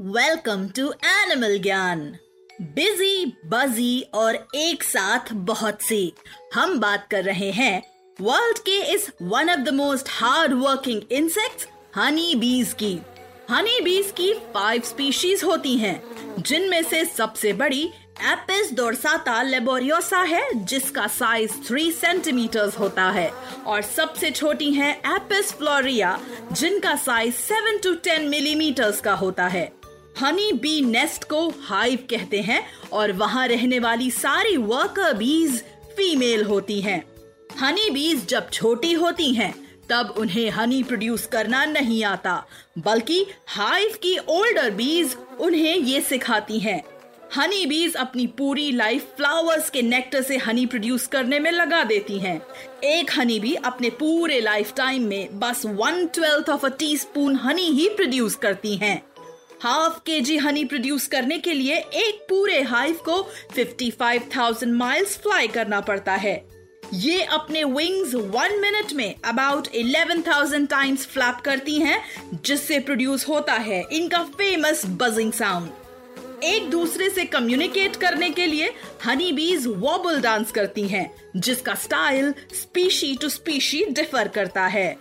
Welcome to animal ज्ञान busy बजी और एक साथ बहुत सी। हम बात कर रहे हैं वर्ल्ड के इस one of the most hard working insects honey bees की। हनी बीज की फाइव स्पीशीज होती हैं, जिनमें से सबसे बड़ी एपिस डोरसाता लेबोरियोसा है, जिसका साइज़ थ्री सेंटीमीटर होता है। और सबसे छोटी है एपिस फ्लोरिया जिनका size seven to ten millimetres का होता है। हनी बी नेस्ट को हाइव कहते हैं और वहाँ रहने वाली सारी वर्कर बीज फीमेल होती हैं। हनी बीज जब छोटी होती हैं, तब उन्हें हनी प्रोड्यूस करना नहीं आता, बल्कि हाइव की ओल्डर बीज उन्हें ये सिखाती हैं हनी बीज अपनी पूरी लाइफ फ्लावर्स के नेक्टर से हनी प्रोड्यूस करने में लगा देती हैं। एक हनी बी अपने पूरे लाइफ टाइम में बस one twelfth of a teaspoon honey he produce करती हैं। हाफ़ के जी हनी प्रोड्यूस करने के लिए एक पूरे हाइव को 55,000 माइल्स फ्लाई करना पड़ता है। ये अपने विंग्स वन मिनट में अबाउट 11,000 टाइम्स फ्लैप करती हैं जिससे प्रोड्यूस होता है इनका फ़ेमस बजिंग साउंड एक दूसरे से कम्युनिकेट करने के लिए हनी बीज वॉबल डांस करती हैं, जिसका style species to species differ करता है।